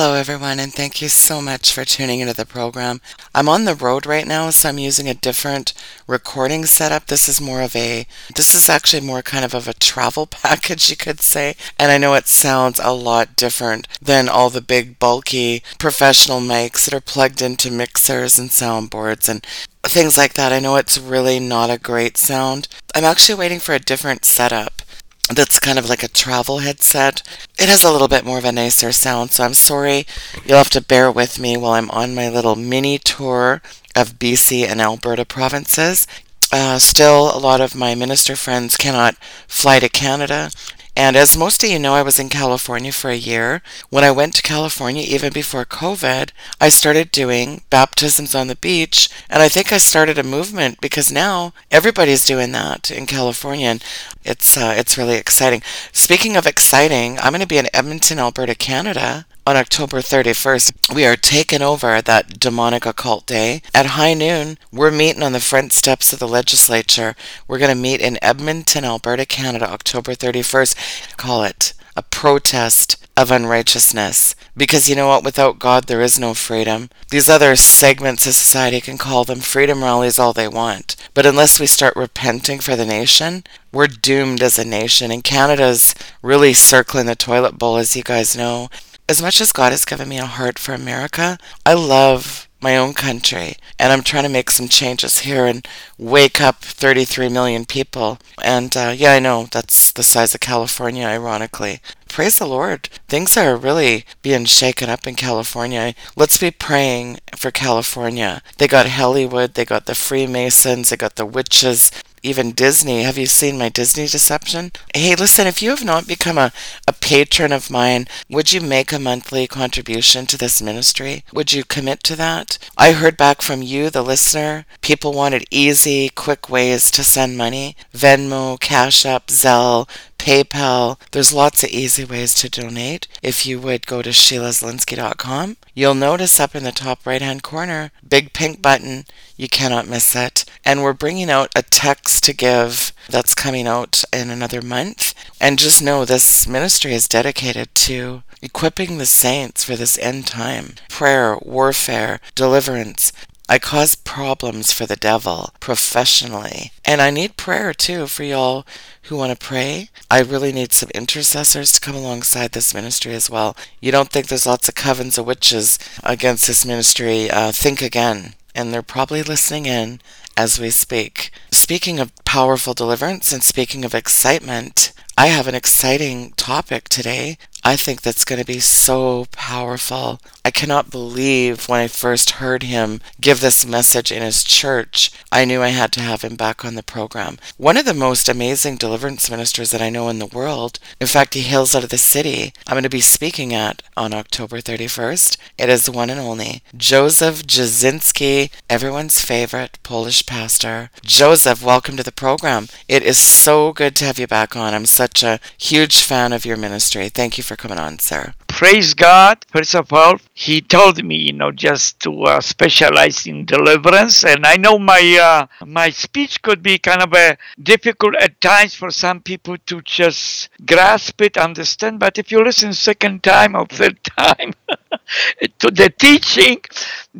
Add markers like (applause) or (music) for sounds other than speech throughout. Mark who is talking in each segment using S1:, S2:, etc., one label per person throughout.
S1: Hello, everyone, and thank you so much for tuning into the program. I'm on the road right now, so I'm using a different recording setup. This is more of a, this is actually more kind of of a travel (laughs) package, you could say. And I know it sounds a lot different than all the big, bulky professional mics that are plugged into mixers and soundboards and things like that. I know it's really not a great sound. I'm actually waiting for a different setup that's kind of like a travel headset. It has a little bit more of a nicer sound, so I'm sorry. You'll have to bear with me while I'm on my little mini tour of BC and Alberta provinces. Uh, still, a lot of my minister friends cannot fly to Canada and as most of you know, I was in California for a year. When I went to California, even before COVID, I started doing baptisms on the beach. And I think I started a movement because now everybody's doing that in California. And it's, uh, it's really exciting. Speaking of exciting, I'm going to be in Edmonton, Alberta, Canada on October 31st, we are taking over that demonic occult day. At high noon, we're meeting on the front steps of the legislature. We're going to meet in Edmonton, Alberta, Canada, October 31st. Call it a protest of unrighteousness. Because you know what? Without God, there is no freedom. These other segments of society can call them freedom rallies all they want. But unless we start repenting for the nation, we're doomed as a nation. And Canada's really circling the toilet bowl, as you guys know as much as God has given me a heart for America, I love my own country and I'm trying to make some changes here and wake up 33 million people. And uh, yeah, I know that's the size of California, ironically. Praise the Lord. Things are really being shaken up in California. Let's be praying for California. They got Hollywood, they got the Freemasons, they got the witches, even Disney. Have you seen my Disney deception? Hey, listen, if you have not become a, a patron of mine, would you make a monthly contribution to this ministry? Would you commit to that? I heard back from you, the listener. People wanted easy, quick ways to send money Venmo, Cash App, Zelle, PayPal. There's lots of easy ways to donate. If you would go to SheilaZilinsky.com, you'll notice up in the top right hand corner, big pink button. You cannot miss it. And we're bringing out a text to give that's coming out in another month. And just know this ministry is dedicated to equipping the saints for this end time prayer, warfare, deliverance, I cause problems for the devil professionally. And I need prayer too for y'all who want to pray. I really need some intercessors to come alongside this ministry as well. You don't think there's lots of covens of witches against this ministry? Uh, think again. And they're probably listening in as we speak. Speaking of powerful deliverance and speaking of excitement, I have an exciting topic today. I think that's going to be so powerful. I cannot believe when I first heard him give this message in his church, I knew I had to have him back on the program. One of the most amazing deliverance ministers that I know in the world. In fact, he hails out of the city I'm going to be speaking at on October 31st. It is the one and only Joseph Jasinski, everyone's favorite Polish pastor. Joseph, welcome to the program. It is so good to have you back on. I'm such a huge fan of your ministry. Thank you for coming on, sir.
S2: Praise God. First of all, He told me, you know, just to uh, specialize in deliverance, and I know my uh, my speech could be kind of a difficult at times for some people to just grasp it, understand. But if you listen second time or third (laughs) time (laughs) to the teaching,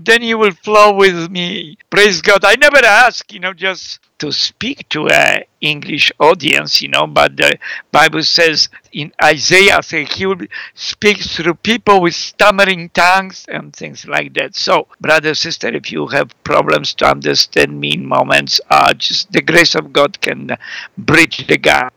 S2: then you will flow with me. Praise God. I never ask, you know, just to speak to a English audience, you know, but the Bible says in Isaiah, say he will speak through people with stammering tongues and things like that. So, brother, sister, if you have problems to understand me in moments, uh, just the grace of God can bridge the gap.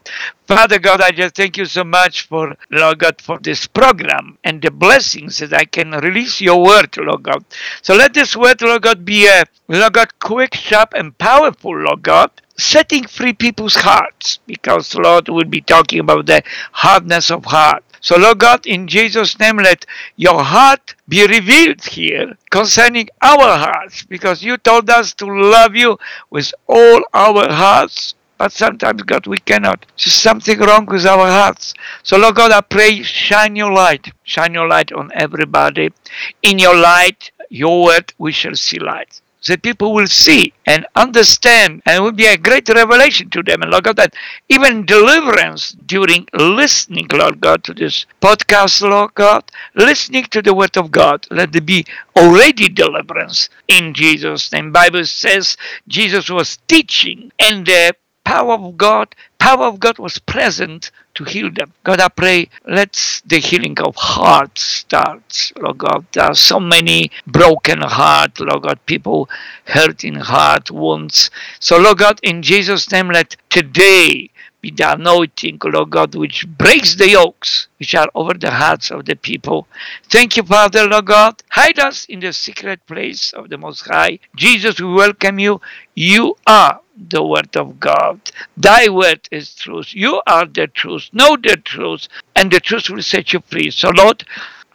S2: Father God, I just thank you so much for, Lord God, for this program and the blessings that I can release your word, Lord God. So let this word, Lord God, be a, Lord God, quick, sharp, and powerful, Lord God, setting free people's hearts because Lord will be talking about the hardness of heart. So, Lord God, in Jesus' name, let your heart be revealed here concerning our hearts because you told us to love you with all our hearts. But sometimes, God, we cannot. There's something wrong with our hearts. So, Lord God, I pray, shine your light. Shine your light on everybody. In your light, your word, we shall see light. that people will see and understand and it will be a great revelation to them. And Lord God, that even deliverance during listening, Lord God, to this podcast, Lord God, listening to the word of God, let there be already deliverance in Jesus' name. Bible says Jesus was teaching and the power of God, power of God was present to heal them. God, I pray, let the healing of hearts start. Lord God, there are so many broken hearts, Lord God, people hurting heart wounds. So, Lord God, in Jesus' name, let today be the anointing, Lord God, which breaks the yokes which are over the hearts of the people. Thank you, Father, Lord God. Hide us in the secret place of the Most High. Jesus, we welcome you. You are the Word of God. Thy Word is truth. You are the truth. Know the truth, and the truth will set you free. So, Lord,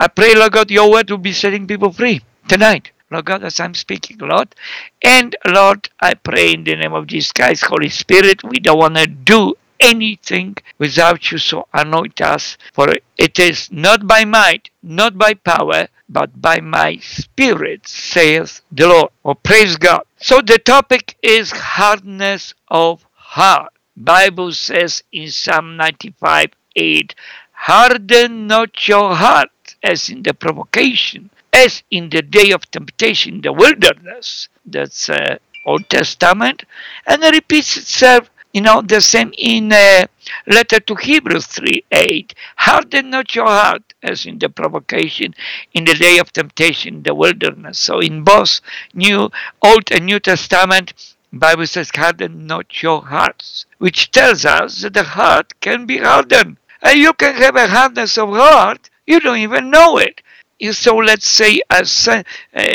S2: I pray, Lord God, your Word will be setting people free tonight. Lord God, as I'm speaking, Lord. And Lord, I pray in the name of Jesus Christ, Holy Spirit, we don't want to do anything without you, so anoint us. For it is not by might, not by power, but by my spirit, saith the Lord. Oh, praise God. So the topic is hardness of heart. Bible says in Psalm 95 8, harden not your heart as in the provocation, as in the day of temptation in the wilderness. That's uh, Old Testament. And it repeats itself you know, the same in uh, letter to Hebrews 3 8. Harden not your heart as in the provocation in the day of temptation in the wilderness. So in both New Old and New Testament, Bible says, harden not your hearts, which tells us that the heart can be hardened. And you can have a hardness of heart, you don't even know it. You so let's say as uh,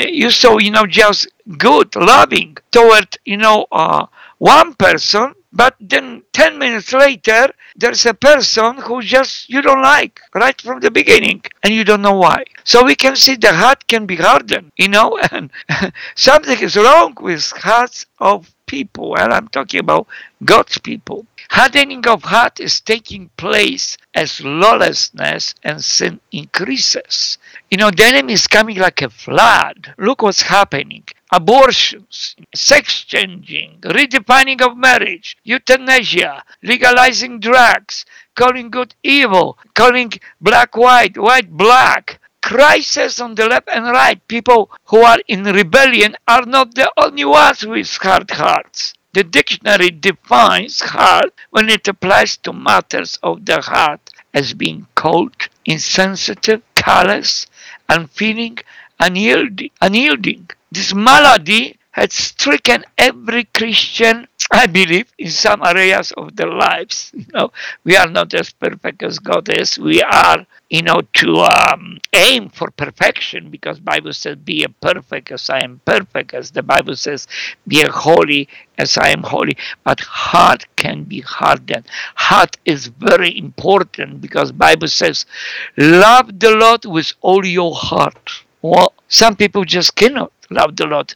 S2: you so you know just good, loving toward you know uh, one person, but then 10 minutes later, there's a person who just you don't like right from the beginning and you don't know why. So we can see the heart can be hardened, you know, (laughs) and (laughs) something is wrong with hearts of people. And I'm talking about God's people. Hardening of heart is taking place as lawlessness and sin increases. You know, the enemy is coming like a flood. Look what's happening abortions, sex changing, redefining of marriage, euthanasia, legalizing drugs, calling good evil, calling black white, white black. Crisis on the left and right. People who are in rebellion are not the only ones with hard hearts. The dictionary defines heart when it applies to matters of the heart as being cold, insensitive, callous, unfeeling, unyielding. unyielding. This malady had stricken every Christian, I believe, in some areas of their lives. (laughs) You know, we are not as perfect as God is. We are, you know, to um, aim for perfection because Bible says, "Be a perfect as I am perfect." As the Bible says, "Be a holy as I am holy." But heart can be hardened. Heart is very important because Bible says, "Love the Lord with all your heart." Well, some people just cannot love the Lord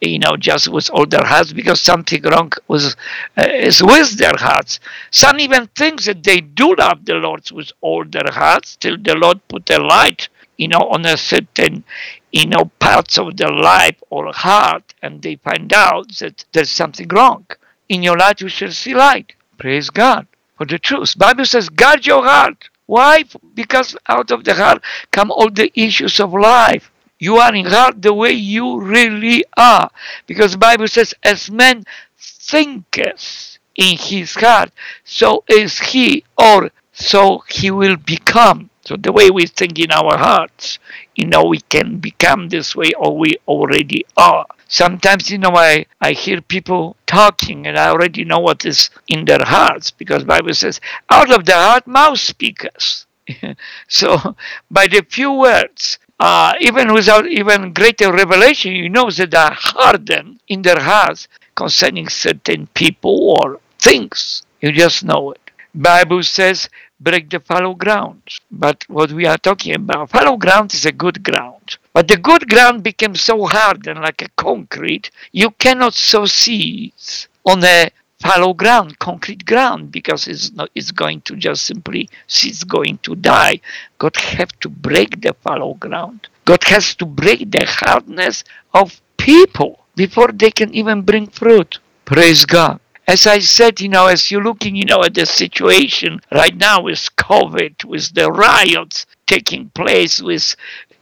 S2: you know, just with all their hearts because something wrong was uh, is with their hearts. Some even think that they do love the Lord with all their hearts till the Lord put a light, you know, on a certain, you know, parts of their life or heart, and they find out that there's something wrong. In your life, you shall see light. Praise God for the truth. Bible says, guard your heart. Why? Because out of the heart come all the issues of life. You are in heart the way you really are. Because Bible says, as man thinketh in his heart, so is he, or so he will become. So the way we think in our hearts, you know, we can become this way or we already are. Sometimes, you know, I, I hear people talking and I already know what is in their hearts because Bible says, out of the heart mouth speaketh. (laughs) so by the few words uh, even without even greater revelation, you know that are hardened in their hearts concerning certain people or things. You just know it. Bible says break the fallow ground. But what we are talking about, fallow ground is a good ground. But the good ground became so hard and like a concrete, you cannot sow seeds on a fallow ground, concrete ground, because it's not it's going to just simply it's going to die. God have to break the fallow ground. God has to break the hardness of people. before they can even bring fruit. Praise God. As I said, you know, as you're looking, you know, at the situation right now with COVID, with the riots taking place, with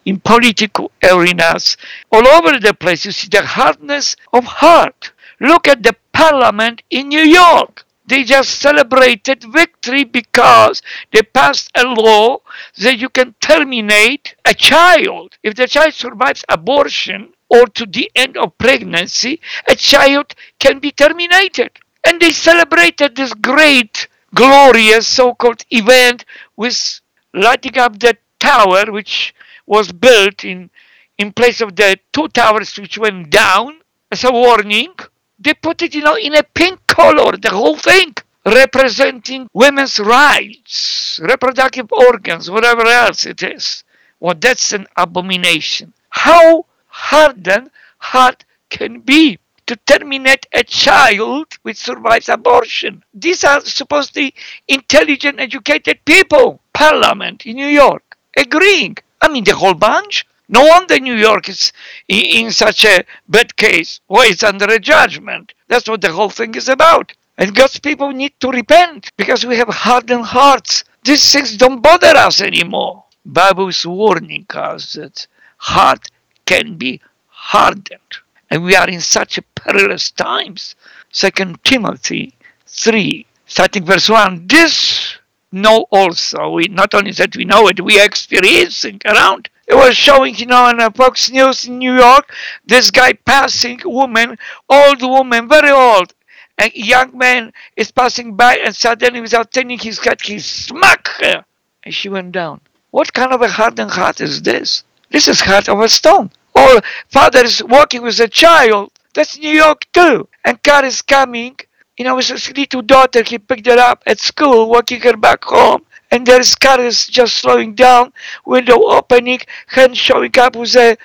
S2: in political arenas, all over the place, you see the hardness of heart. Look at the parliament in New York. They just celebrated victory because they passed a law that you can terminate a child. If the child survives abortion or to the end of pregnancy, a child can be terminated. And they celebrated this great, glorious so called event with lighting up the tower, which was built in, in place of the two towers which went down as a warning. They put it, you know, in a pink color, the whole thing, representing women's rights, reproductive organs, whatever else it is. Well, that's an abomination. How hardened hard can be to terminate a child which survives abortion. These are supposedly intelligent, educated people. Parliament in New York agreeing. I mean, the whole bunch. No wonder New York is in such a bad case. Why it's under a judgment. That's what the whole thing is about. And God's people need to repent because we have hardened hearts. These things don't bother us anymore. Bible is warning us that heart can be hardened. And we are in such perilous times. Second Timothy 3, starting verse 1. This know also. We not only that we know it, we are experiencing around. It was showing, you know, on Fox News in New York, this guy passing woman, old woman, very old. A young man is passing by and suddenly without turning his head, he smacked her and she went down. What kind of a hardened heart is this? This is heart of a stone. Or father is walking with a child. That's New York too. And car is coming. You know, with his little daughter, he picked her up at school, walking her back home. And there's car is just slowing down, window opening, hand showing up with a,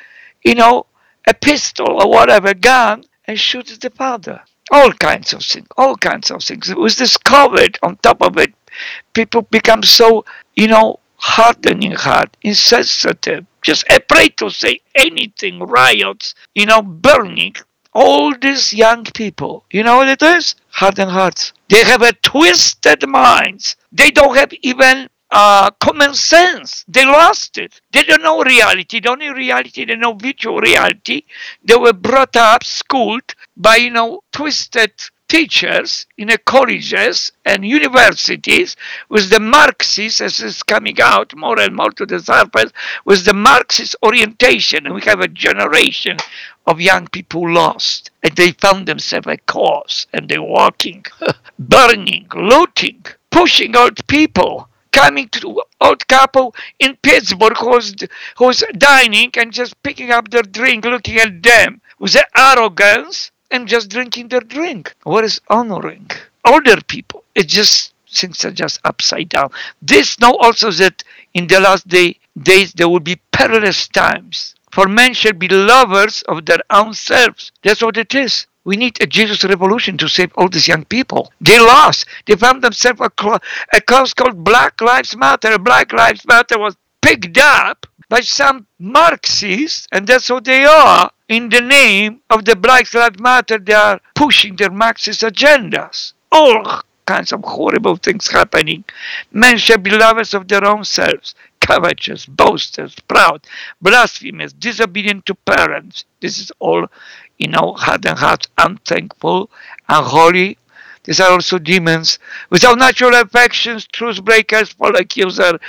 S2: you know, a pistol or whatever, gun, and shoots the father. All kinds of things, all kinds of things. It was discovered on top of it. People become so, you know, hardening heart, insensitive, just afraid to say anything, riots, you know, burning. All these young people, you know what it is? Hardened hearts. They have a twisted minds. They don't have even uh, common sense. They lost it. They don't know reality. The only reality, they know virtual reality. They were brought up, schooled by, you know, twisted teachers in the colleges and universities with the Marxist, as is coming out more and more to the surface, with the Marxist orientation. And we have a generation of young people lost. And they found themselves a cause and they're walking, (laughs) burning, looting, pushing old people. Coming to old couple in Pittsburgh who's who's dining and just picking up their drink, looking at them with arrogance and just drinking their drink. What is honoring? Older people. It just things are just upside down. This know also that in the last day days there will be perilous times. For men shall be lovers of their own selves. That's what it is. We need a Jesus revolution to save all these young people. They lost. They found themselves a, cl- a cause called Black Lives Matter. Black Lives Matter was picked up by some Marxists, and that's what they are. In the name of the Black Lives Matter, they are pushing their Marxist agendas. All kinds of horrible things happening. Men shall be lovers of their own selves, covetous, boasters, proud, blasphemous, disobedient to parents. This is all, you know, hardened hearts, unthankful, unholy. These are also demons. Without natural affections, truth breakers, false accuser,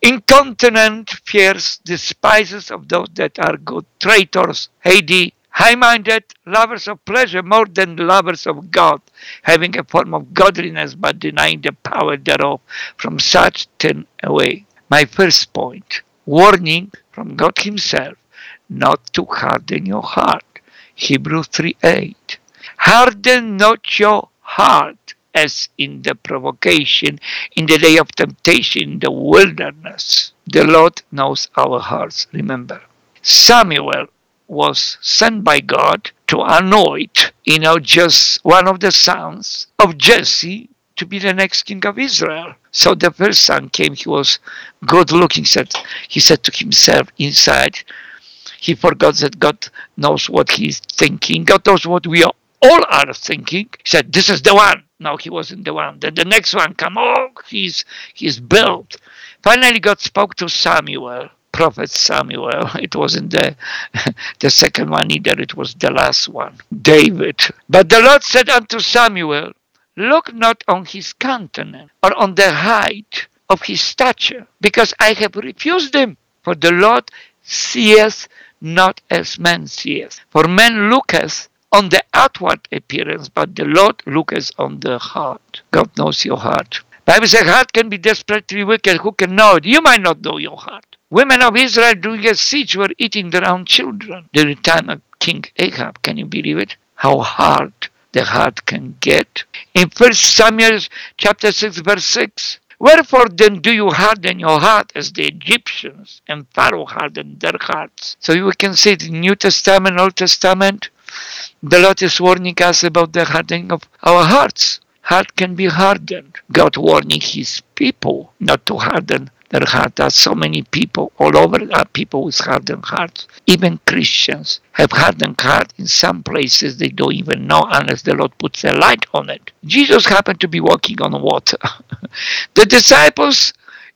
S2: incontinent, fierce, despisers of those that are good, traitors, Hades, high-minded, lovers of pleasure more than lovers of God, having a form of godliness but denying the power thereof. From such turn away. My first point, warning from God himself not to harden your heart. Hebrews 3:8. Harden not your heart as in the provocation, in the day of temptation, in the wilderness. The Lord knows our hearts, remember. Samuel was sent by God to anoint, you know, just one of the sons of Jesse to be the next king of Israel. So the first son came, he was good looking, said he said to himself inside, He forgot that God knows what he's thinking. God knows what we are all are thinking. He said, This is the one. No, he wasn't the one. Then the next one come, oh, he's he's built. Finally God spoke to Samuel, prophet Samuel. (laughs) It wasn't the (laughs) the second one either, it was the last one. David. But the Lord said unto Samuel, Look not on his countenance or on the height of his stature, because I have refused him. For the Lord seeth not as man seeth. For man looketh on the outward appearance, but the Lord looketh on the heart. God knows your heart. Bible says heart can be desperately wicked. Who can know it? You might not know your heart. Women of Israel during a siege were eating their own children during the time of King Ahab. Can you believe it? How hard the heart can get. In First Samuel chapter 6, verse 6. Wherefore then do you harden your heart as the Egyptians and Pharaoh hardened their hearts? So you can see the New Testament, Old Testament. The Lord is warning us about the hardening of our hearts. Heart can be hardened. God warning his people not to harden their heart. There are so many people all over are people with hardened hearts. Even Christians have hardened heart in some places they don't even know unless the Lord puts a light on it. Jesus happened to be walking on water. (laughs) the disciples,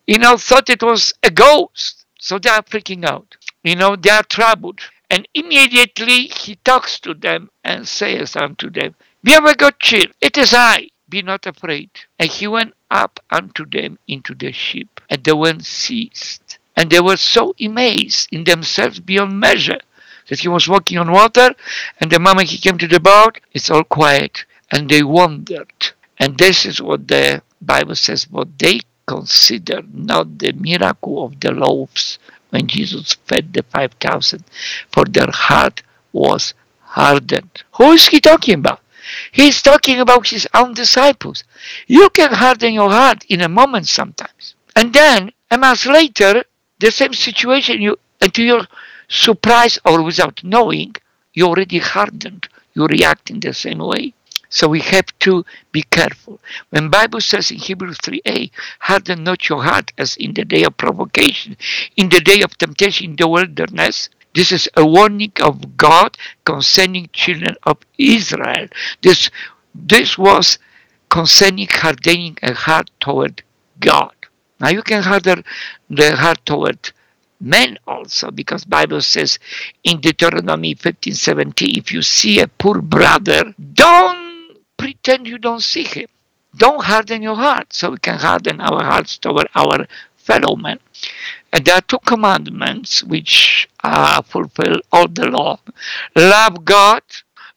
S2: you know, thought it was a ghost. So they are freaking out. You know, they are troubled. And immediately he talks to them and says unto them, Be of a good cheer, it is I, be not afraid. And he went up unto them into the ship, and the wind ceased. And they were so amazed in themselves beyond measure that he was walking on water, and the moment he came to the boat, it's all quiet, and they wondered. And this is what the Bible says, what they considered not the miracle of the loaves when Jesus fed the 5,000, for their heart was hardened. Who is he talking about? He's talking about his own disciples. You can harden your heart in a moment sometimes. And then, a month later, the same situation, you, and to your surprise or without knowing, you already hardened. You react in the same way. So we have to be careful. When Bible says in Hebrews 3a, harden not your heart as in the day of provocation, in the day of temptation in the wilderness, this is a warning of God concerning children of Israel. This, this was concerning hardening a heart toward God. Now you can harden the heart toward men also because bible says in deuteronomy 15 17 if you see a poor brother don't pretend you don't see him. Don't harden your heart so we can harden our hearts toward our fellow men. And there are two commandments which uh, fulfill all the law. Love God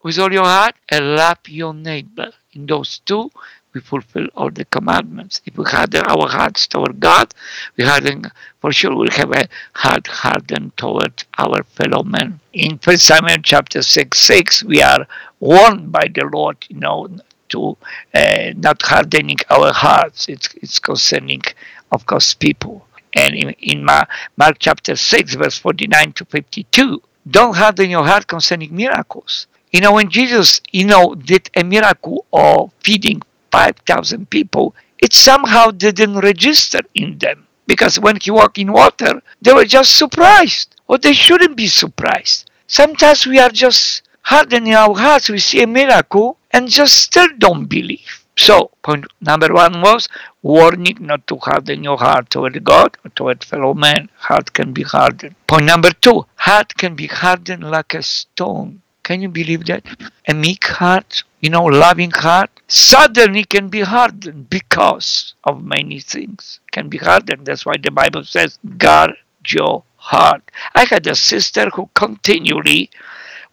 S2: with all your heart and love your neighbor. In those two, we fulfill all the commandments. If we harden our hearts toward God, we harden, for sure we'll have a heart hardened toward our fellow men. In 1 Samuel chapter 6, 6, we are warned by the Lord, you know, to uh, not hardening our hearts. It's, it's concerning, of course, people. And in, in Mark chapter 6, verse 49 to 52, don't harden your heart concerning miracles. You know, when Jesus, you know, did a miracle of feeding 5,000 people, it somehow didn't register in them. Because when he walked in water, they were just surprised. Or they shouldn't be surprised. Sometimes we are just hardening our hearts. We see a miracle and just still don't believe. So, point number one was warning not to harden your heart toward God or toward fellow men. Heart can be hardened. Point number two, heart can be hardened like a stone. Can you believe that? A meek heart, you know, loving heart, suddenly can be hardened because of many things. Can be hardened. That's why the Bible says, guard your heart. I had a sister who continually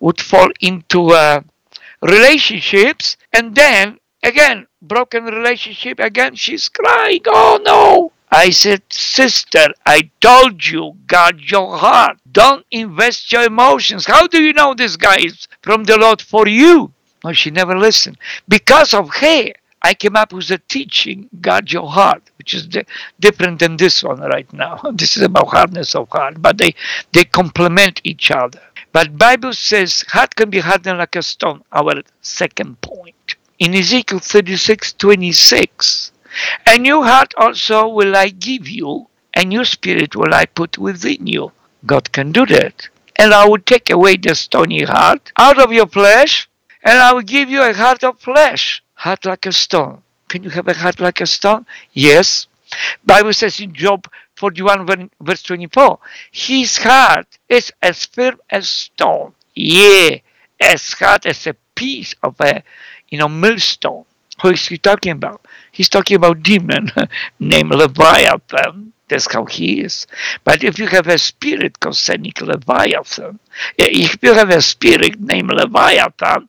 S2: would fall into uh, relationships and then again broken relationship again she's crying oh no i said sister i told you guard your heart don't invest your emotions how do you know this guy is from the lord for you no she never listened because of her I came up with a teaching, guard your heart, which is different than this one right now. (laughs) This is about hardness of heart, but they, they complement each other. But Bible says heart can be hardened like a stone, our second point. In Ezekiel 36, 26, a new heart also will I give you, a new spirit will I put within you. God can do that. and I will take away the stony heart out of your flesh, and I will give you a heart of flesh, heart like a stone. Can you have a heart like a stone? Yes. Bible says in Job 41 verse 24, his heart is as firm as stone. Yeah, as hard as a piece of a, you know, millstone. Who is he talking about? He's talking about demon (laughs) named Leviathan. That's how he is. But if you have a spirit concerning Leviathan, eh, if you have a spirit named Leviathan,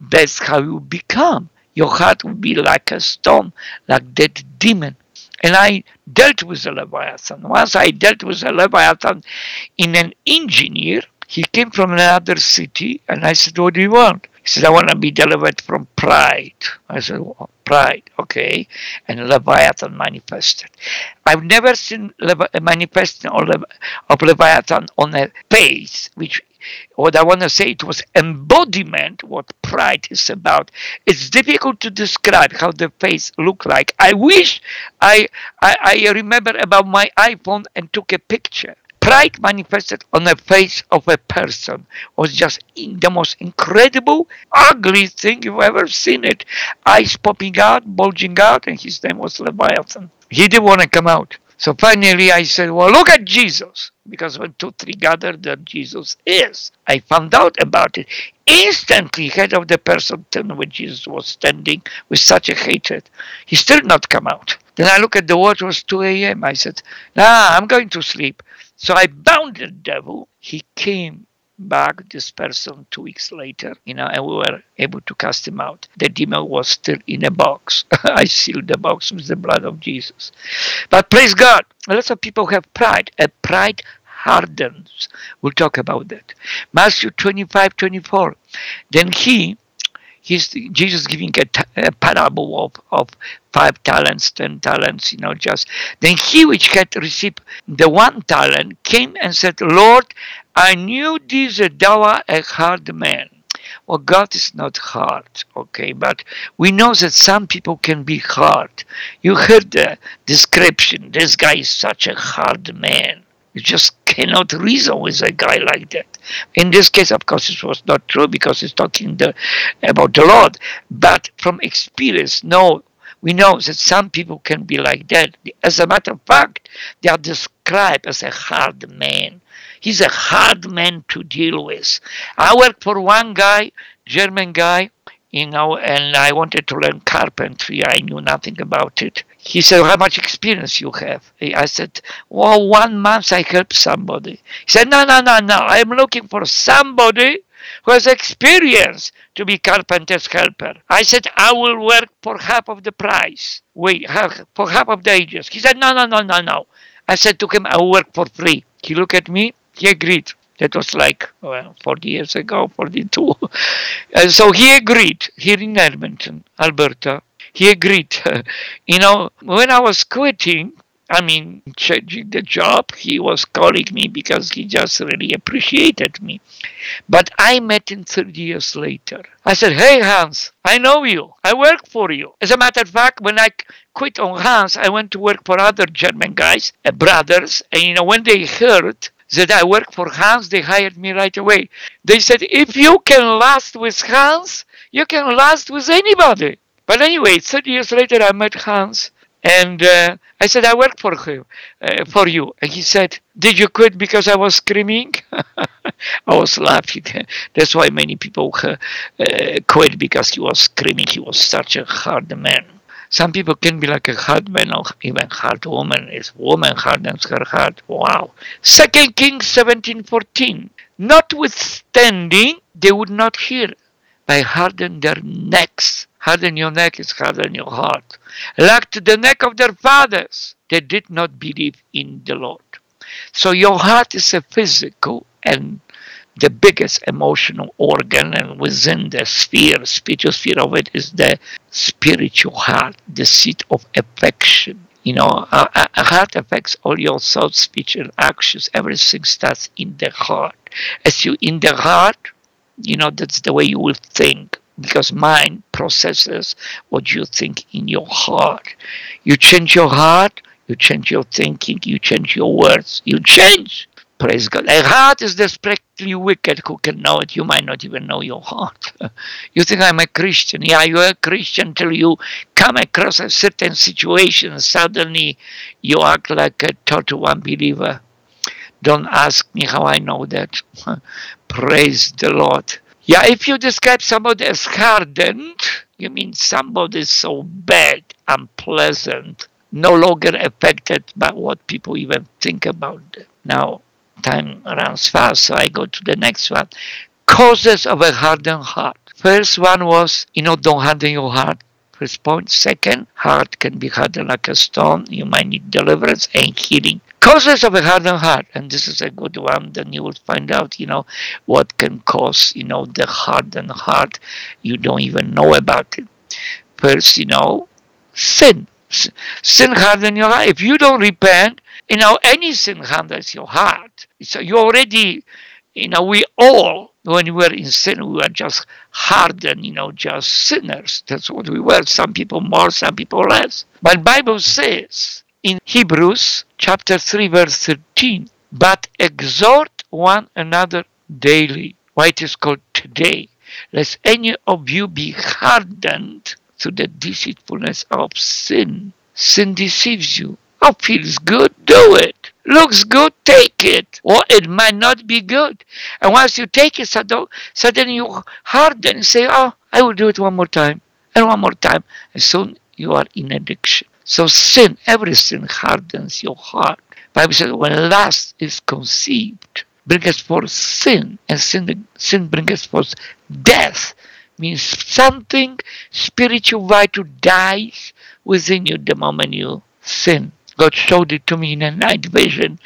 S2: that's how you become. Your heart will be like a stone, like that demon. And I dealt with the Leviathan. Once I dealt with the Leviathan in an engineer, he came from another city, and I said, What do you want? He said, I want to be delivered from pride. I said, well, Pride, okay. And Leviathan manifested. I've never seen a manifesting of Leviathan on a face, which what I want to say, it was embodiment, what pride is about. It's difficult to describe how the face looked like. I wish I, I, I remember about my iPhone and took a picture pride manifested on the face of a person was just the most incredible, ugly thing you've ever seen it. Eyes popping out, bulging out, and his name was Leviathan. He didn't want to come out. So finally I said, Well, look at Jesus. Because when two, three gathered, that Jesus is. I found out about it. Instantly, head of the person turned when Jesus was standing with such a hatred. He still not come out. Then I look at the watch, it was 2 a.m. I said, Nah, I'm going to sleep. So I bound the devil. He came back, this person, two weeks later, you know, and we were able to cast him out. The demon was still in a box. (laughs) I sealed the box with the blood of Jesus. But praise God, lots of people have pride. A pride hardens. We'll talk about that. Matthew 25, 24. Then he, he's Jesus giving a, a parable of, of five talents, ten talents, you know, just. Then he which had received the one talent came and said, Lord, I knew this thou art a hard man. Well, God is not hard, okay, but we know that some people can be hard. You heard the description, this guy is such a hard man. You just cannot reason with a guy like that. In this case, of course, it was not true because he's talking the, about the Lord. But from experience, no, we know that some people can be like that. As a matter of fact, they are described as a hard man. He's a hard man to deal with. I worked for one guy, German guy, you know, and I wanted to learn carpentry. I knew nothing about it. He said, How much experience you have? I said, Well, one month I helped somebody. He said, No, no, no, no. I'm looking for somebody who has experience to be carpenter's helper. I said, I will work for half of the price. Wait, half, for half of the ages. He said, No, no, no, no, no. I said to him, I will work for free. He looked at me. He agreed. That was like well, 40 years ago, 42. (laughs) and so he agreed here in Edmonton, Alberta. He agreed. (laughs) you know, when I was quitting, I mean, changing the job, he was calling me because he just really appreciated me. But I met him 30 years later. I said, Hey, Hans, I know you. I work for you. As a matter of fact, when I quit on Hans, I went to work for other German guys, uh, brothers. And, you know, when they heard that I work for Hans, they hired me right away. They said, If you can last with Hans, you can last with anybody. But anyway, 30 years later, I met Hans and uh, I said, I work for him, uh, for you. And he said, Did you quit because I was screaming? (laughs) I was laughing. (laughs) That's why many people uh, quit because he was screaming. He was such a hard man. Some people can be like a hard man or even hard woman. Is woman hardens her heart. Wow. Second Kings 17:14. Notwithstanding, they would not hear, by harden their necks harden your neck is harden your heart. Like to the neck of their fathers, they did not believe in the Lord. So your heart is a physical and the biggest emotional organ, and within the sphere, spiritual sphere of it, is the spiritual heart, the seat of affection. You know, a, a heart affects all your thoughts, speech, and actions. Everything starts in the heart. As you in the heart, you know, that's the way you will think because mind processes what you think in your heart. You change your heart, you change your thinking, you change your words, you change. Praise God. A heart is desperately wicked. Who can know it? You might not even know your heart. (laughs) you think I'm a Christian. Yeah, you're a Christian till you come across a certain situation. Suddenly you act like a total unbeliever. Don't ask me how I know that. (laughs) Praise the Lord. Yeah, if you describe somebody as hardened, you mean somebody so bad, unpleasant, no longer affected by what people even think about them. Now, time runs fast, so I go to the next one. Causes of a hardened heart. First one was, you know, don't harden your heart. First point. Second, heart can be hardened like a stone. You might need deliverance and healing. Causes of a hardened heart, and this is a good one. Then you will find out, you know, what can cause, you know, the hardened heart. You don't even know about it. First, you know, sin. Sin hardens your heart. If you don't repent, you know, anything hardens your heart. So you already, you know, we all, when we were in sin, we were just hardened, you know, just sinners. That's what we were. Some people more, some people less. But Bible says in Hebrews chapter 3, verse 13, but exhort one another daily. Why it is called today. Lest any of you be hardened through the deceitfulness of sin. Sin deceives you. Oh, feels good, do it. Looks good, take it. Or it might not be good. And once you take it, suddenly you harden and say, oh, I will do it one more time and one more time. And soon you are in addiction. So sin, every sin hardens your heart. Bible says when lust is conceived, brings forth sin, and sin, sin brings forth death. Means something spiritual vital dies within you the moment you sin. God showed it to me in a night vision.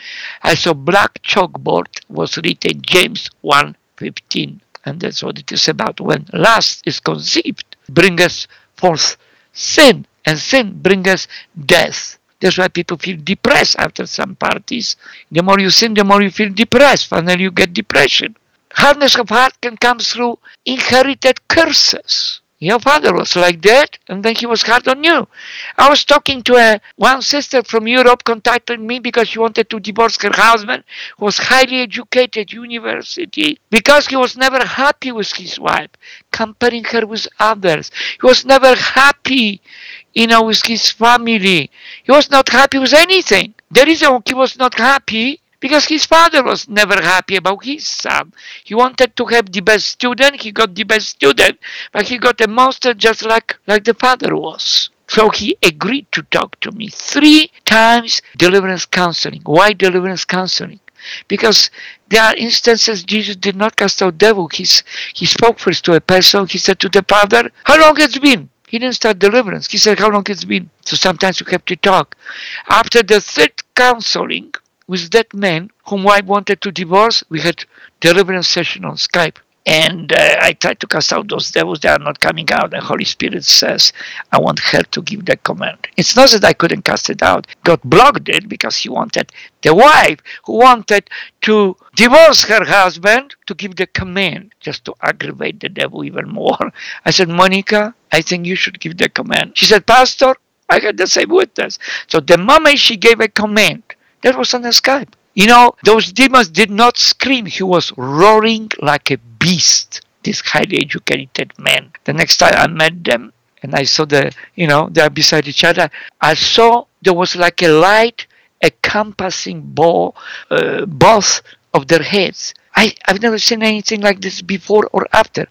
S2: I saw black chalkboard was written James 1.15. And that's what it is about. When lust is conceived, bring us forth sin. And sin brings us death. That's why people feel depressed after some parties. The more you sin, the more you feel depressed. Finally, you get depression. Hardness of heart can come through inherited curses. Your father was like that, and then he was hard on you. I was talking to a one sister from Europe contacted me because she wanted to divorce her husband, who was highly educated university, because he was never happy with his wife, comparing her with others. He was never happy, you know, with his family. He was not happy with anything. The reason he was not happy because his father was never happy about his son. He wanted to have the best student, he got the best student, but he got a monster just like, like the father was. So he agreed to talk to me three times deliverance counseling. Why deliverance counseling? Because there are instances Jesus did not cast out devil. He's, he spoke first to a person. He said to the father, how long it's been? He didn't start deliverance. He said, how long it's been? So sometimes you have to talk. After the third counseling, with that man whom I wanted to divorce, we had deliverance session on Skype. And uh, I tried to cast out those devils. They are not coming out. And Holy Spirit says, I want her to give the command. It's not that I couldn't cast it out. God blocked it because he wanted the wife who wanted to divorce her husband to give the command just to aggravate the devil even more. (laughs) I said, Monica, I think you should give the command. She said, Pastor, I had the same witness. So the moment she gave a command, that was on Skype. You know, those demons did not scream. He was roaring like a beast, this highly educated man. The next time I met them and I saw the, you know, they're beside each other, I saw there was like a light encompassing ball, uh, both of their heads. I, I've never seen anything like this before or after.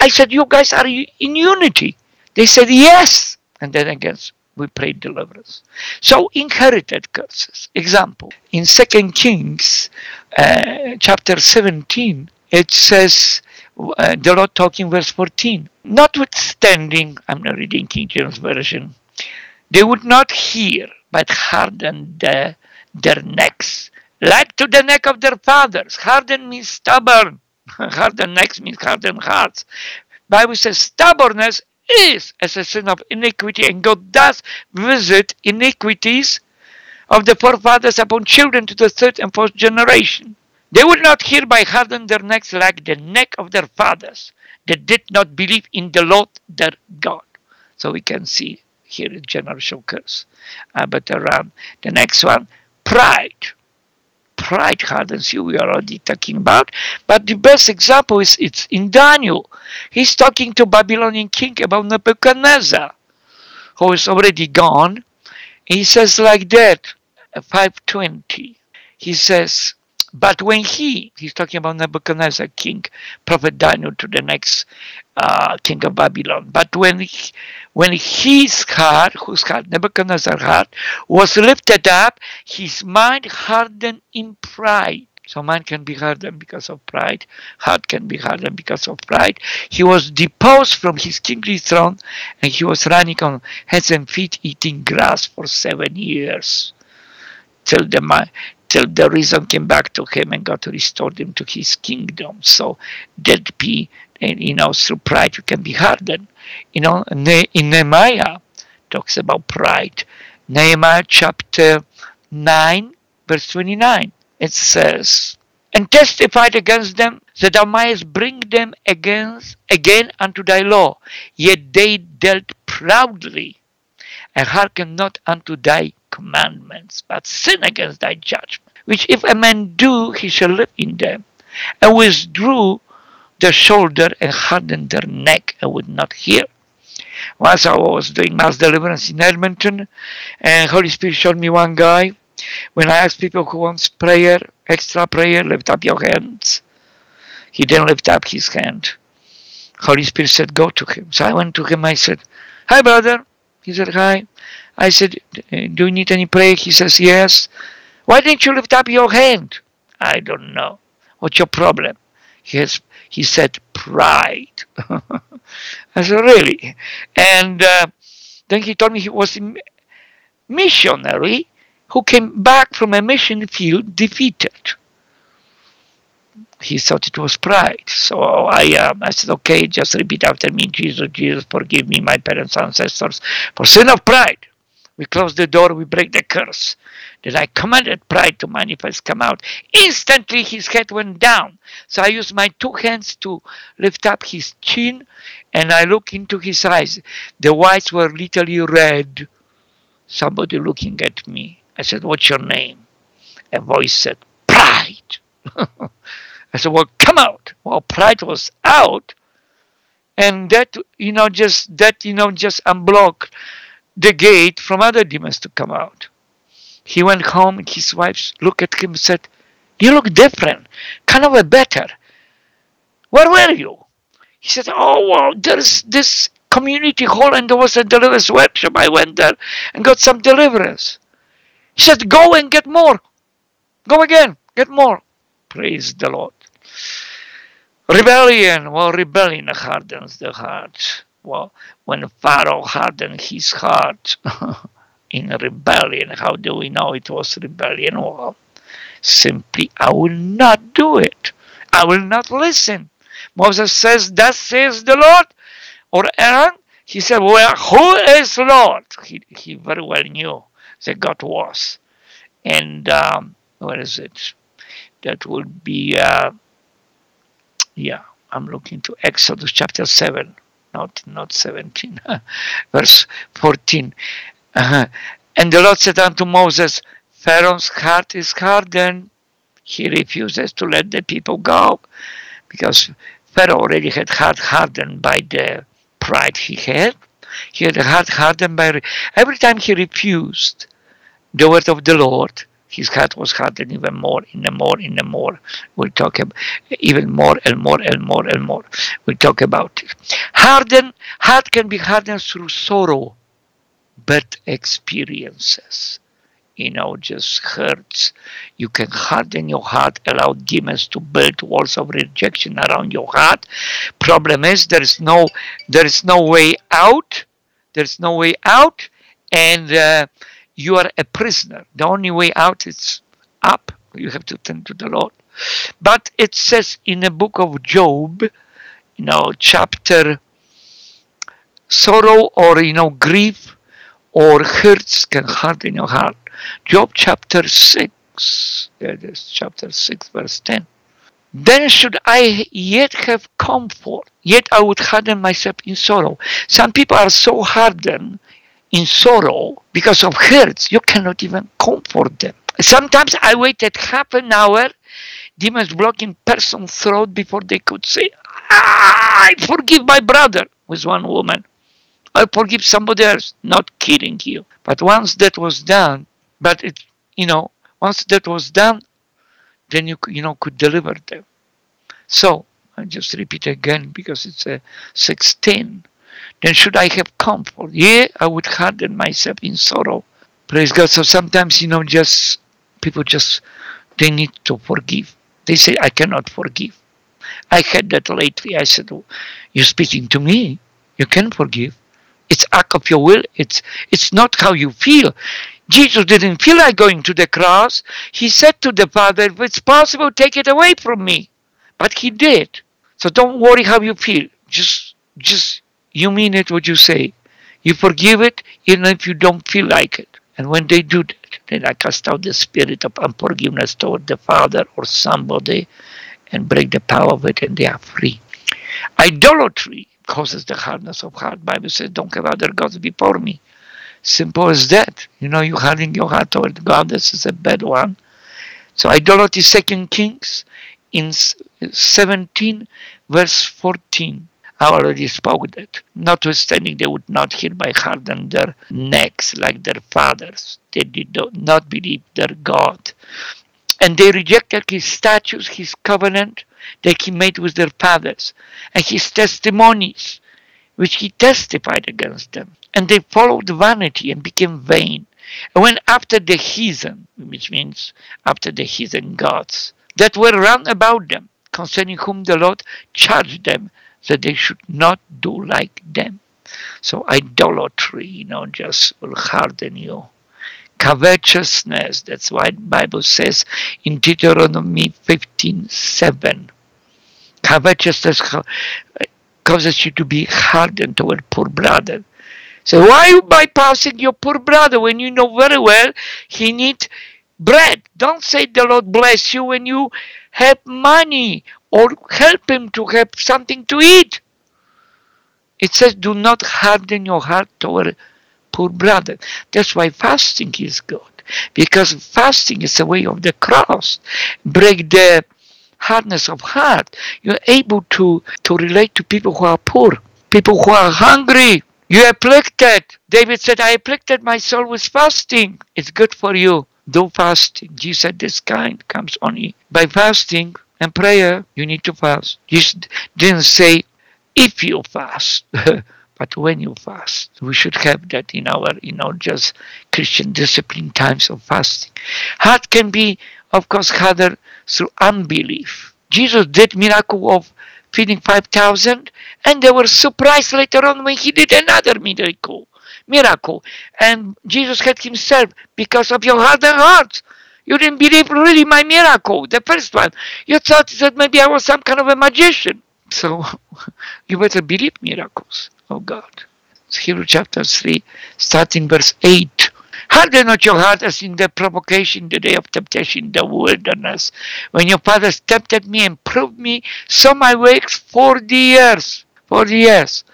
S2: I said, You guys are in unity. They said, Yes. And then again, we prayed deliverance. So inherited curses. Example in Second Kings, uh, chapter 17, it says uh, the Lord talking verse 14. Notwithstanding, I'm not reading King James version. They would not hear, but harden the, their necks, like to the neck of their fathers. Harden means stubborn. (laughs) harden necks means hardened hearts. Bible says stubbornness is as a sin of iniquity, and God does visit iniquities of the forefathers upon children to the third and fourth generation. They will not hereby harden their necks like the neck of their fathers that did not believe in the Lord their God. So we can see here a generational curse. Uh, but around the next one, pride. Pride hardens you. We are already talking about. But the best example is it's in Daniel. He's talking to Babylonian king about Nebuchadnezzar, who is already gone. He says like that, 520. He says, but when he, he's talking about Nebuchadnezzar, king, prophet Daniel to the next uh, king of Babylon. But when he, when his heart, whose heart, Nebuchadnezzar's heart, was lifted up, his mind hardened in pride. So mind can be hardened because of pride, heart can be hardened because of pride. He was deposed from his kingly throne and he was running on hands and feet eating grass for seven years till the the reason came back to him and God restored him to his kingdom. So that be, you know, through pride you can be hardened. You know, in Nehemiah talks about pride. Nehemiah chapter 9, verse 29. It says, and testified against them that thou mightest bring them against again unto thy law. Yet they dealt proudly and hearkened not unto thy commandments, but sin against thy judgment which if a man do, he shall live in them, and withdrew their shoulder and hardened their neck and would not hear. Once I was doing mass deliverance in Edmonton, and Holy Spirit showed me one guy. When I asked people who wants prayer, extra prayer, lift up your hands. He didn't lift up his hand. Holy Spirit said, go to him. So I went to him. I said, hi, brother. He said, hi. I said, do you need any prayer? He says, yes. Why didn't you lift up your hand? I don't know. What's your problem? He, has, he said, pride. (laughs) I said, really? And uh, then he told me he was a missionary who came back from a mission field defeated. He thought it was pride. So I, uh, I said, okay, just repeat after me, Jesus, Jesus, forgive me, my parents, ancestors, for sin of pride. We close the door, we break the curse. Then I commanded pride to manifest, come out. Instantly his head went down. So I used my two hands to lift up his chin and I look into his eyes. The whites were literally red. Somebody looking at me. I said, What's your name? A voice said, Pride. (laughs) I said, Well, come out. Well, pride was out. And that, you know, just that, you know, just unblocked the gate from other demons to come out. He went home and his wife looked at him and said, You look different, kind of a better. Where were you? He said, Oh, well, there's this community hall and there was a deliverance workshop. I went there and got some deliverance. He said, Go and get more. Go again, get more. Praise the Lord. Rebellion, well, rebellion hardens the heart. Well, when Pharaoh hardened his heart (laughs) in rebellion, how do we know it was rebellion? Well, simply, I will not do it. I will not listen. Moses says, Thus says the Lord. Or Aaron, he said, Well, who is Lord? He, he very well knew that God was. And um, where is it? That would be, uh, yeah, I'm looking to Exodus chapter 7 not not 17 (laughs) verse 14 uh-huh. and the lord said unto moses pharaoh's heart is hardened he refuses to let the people go. Because pharaoh already had heart hardened by the pride he had. He had heart hardened by every time he refused the word of the lord his heart was hardened even more, and the more, and the more. We'll talk about even more and more and more and more. We'll talk about it. Harden, heart can be hardened through sorrow, but experiences. You know, just hurts. You can harden your heart, allow demons to build walls of rejection around your heart. Problem is there is no there is no way out. There's no way out, and uh, you are a prisoner. The only way out is up. You have to turn to the Lord. But it says in the book of Job, you know, chapter sorrow or you know grief or hurts can harden your heart. Job chapter six. There it is, chapter six, verse ten. Then should I yet have comfort, yet I would harden myself in sorrow. Some people are so hardened in sorrow because of hurts, you cannot even comfort them. Sometimes I waited half an hour, demons blocking person's throat before they could say, I forgive my brother with one woman. I forgive somebody else, not killing you. But once that was done, but it, you know, once that was done, then you, you know, could deliver them. So, I just repeat again because it's a 16. Then should I have comfort? Yeah, I would harden myself in sorrow. Praise God. So sometimes, you know, just people just, they need to forgive. They say, I cannot forgive. I had that lately. I said, oh, You're speaking to me. You can forgive. It's act of your will. It's it's not how you feel. Jesus didn't feel like going to the cross. He said to the Father, if it's possible, take it away from me. But he did. So don't worry how you feel. Just just you mean it what you say. You forgive it even if you don't feel like it. And when they do that, then I cast out the spirit of unforgiveness toward the Father or somebody and break the power of it and they are free. Idolatry causes the hardness of heart. Bible says, don't have other gods before me. Simple as that. You know, you hardening your heart toward God. This is a bad one. So idolatry, Second Kings, in 17, verse 14. I already spoke that. Notwithstanding, they would not hereby harden their necks like their fathers. They did not believe their God. And they rejected his statutes, his covenant that he made with their fathers, and his testimonies, which he testified against them. And they followed vanity and became vain, and went after the heathen, which means after the heathen gods, that were round about them, concerning whom the Lord charged them that they should not do like them. So idolatry, you know, just will harden you. Covetousness, that's why the Bible says in Deuteronomy 15, 7, covetousness causes you to be hardened toward poor brother. So why are you bypassing your poor brother when you know very well he needs bread? Don't say the Lord bless you when you have money or help him to have something to eat. It says, do not harden your heart toward poor brother. That's why fasting is good. Because fasting is a way of the cross. Break the hardness of heart, you're able to, to relate to people who are poor, people who are hungry. You afflicted. David said, I afflicted my soul with fasting. It's good for you. Do fasting. Jesus said, This kind comes only by fasting and prayer. You need to fast. Jesus didn't say, if you fast. (laughs) but when you fast. We should have that in our, you know, just Christian discipline times of fasting. Heart can be, of course, harder through unbelief. Jesus did miracle of feeding 5,000 and they were surprised later on when he did another miracle. Miracle. And Jesus had himself because of your hardened hearts. You didn't believe really my miracle, the first one. You thought that maybe I was some kind of a magician. So (laughs) you better believe miracles of God. It's Hebrews chapter 3, starting verse 8. Harden not your heart as in the provocation, the day of temptation, the wilderness, when your fathers tempted me and proved me, so my ways forty years. Forty years.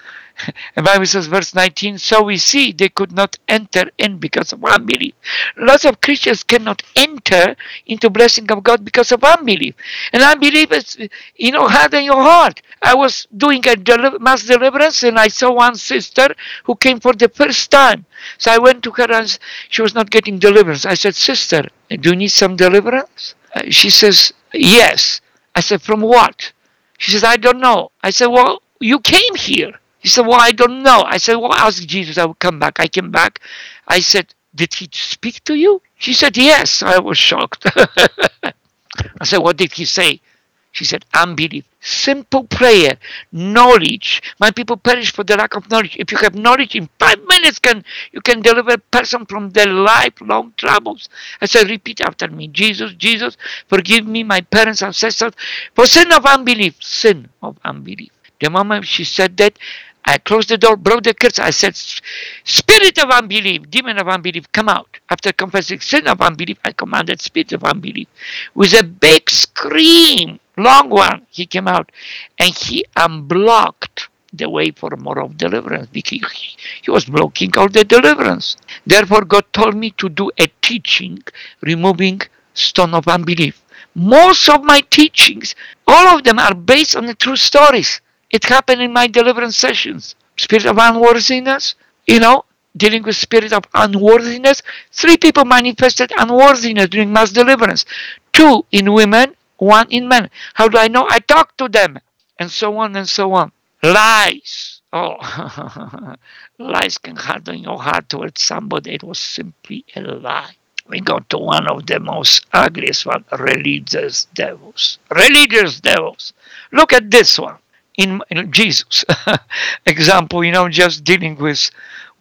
S2: (laughs) Bible says, verse 19, so we see they could not enter in because of unbelief. Lots of Christians cannot enter into blessing of God because of unbelief. And unbelief is, you know, harden your heart. I was doing a mass deliverance and I saw one sister who came for the first time. So I went to her and she was not getting deliverance. I said, Sister, do you need some deliverance? Uh, she says, Yes. I said, From what? She says, I don't know. I said, Well, you came here. He said, Well, I don't know. I said, Well, ask Jesus. I will come back. I came back. I said, Did he speak to you? She said, Yes. I was shocked. (laughs) I said, What did he say? She said, unbelief. Simple prayer, knowledge. My people perish for the lack of knowledge. If you have knowledge, in five minutes can you can deliver a person from their lifelong troubles. I said, repeat after me. Jesus, Jesus, forgive me, my parents, ancestors, for sin of unbelief. Sin of unbelief. The moment she said that, I closed the door, broke the curse. I said, Spirit of unbelief, demon of unbelief, come out. After confessing sin of unbelief, I commanded spirit of unbelief. With a big scream, long one, he came out and he unblocked the way for more of deliverance because he, he was blocking all the deliverance. Therefore, God told me to do a teaching removing stone of unbelief. Most of my teachings, all of them are based on the true stories. It happened in my deliverance sessions. Spirit of unworthiness, you know, dealing with spirit of unworthiness. Three people manifested unworthiness during mass deliverance. Two in women, one in men. How do I know? I talk to them, and so on and so on. Lies. Oh, (laughs) lies can harden your heart towards somebody. It was simply a lie. We go to one of the most ugliest one, religious devils. Religious devils. Look at this one in, in Jesus. (laughs) Example, you know, just dealing with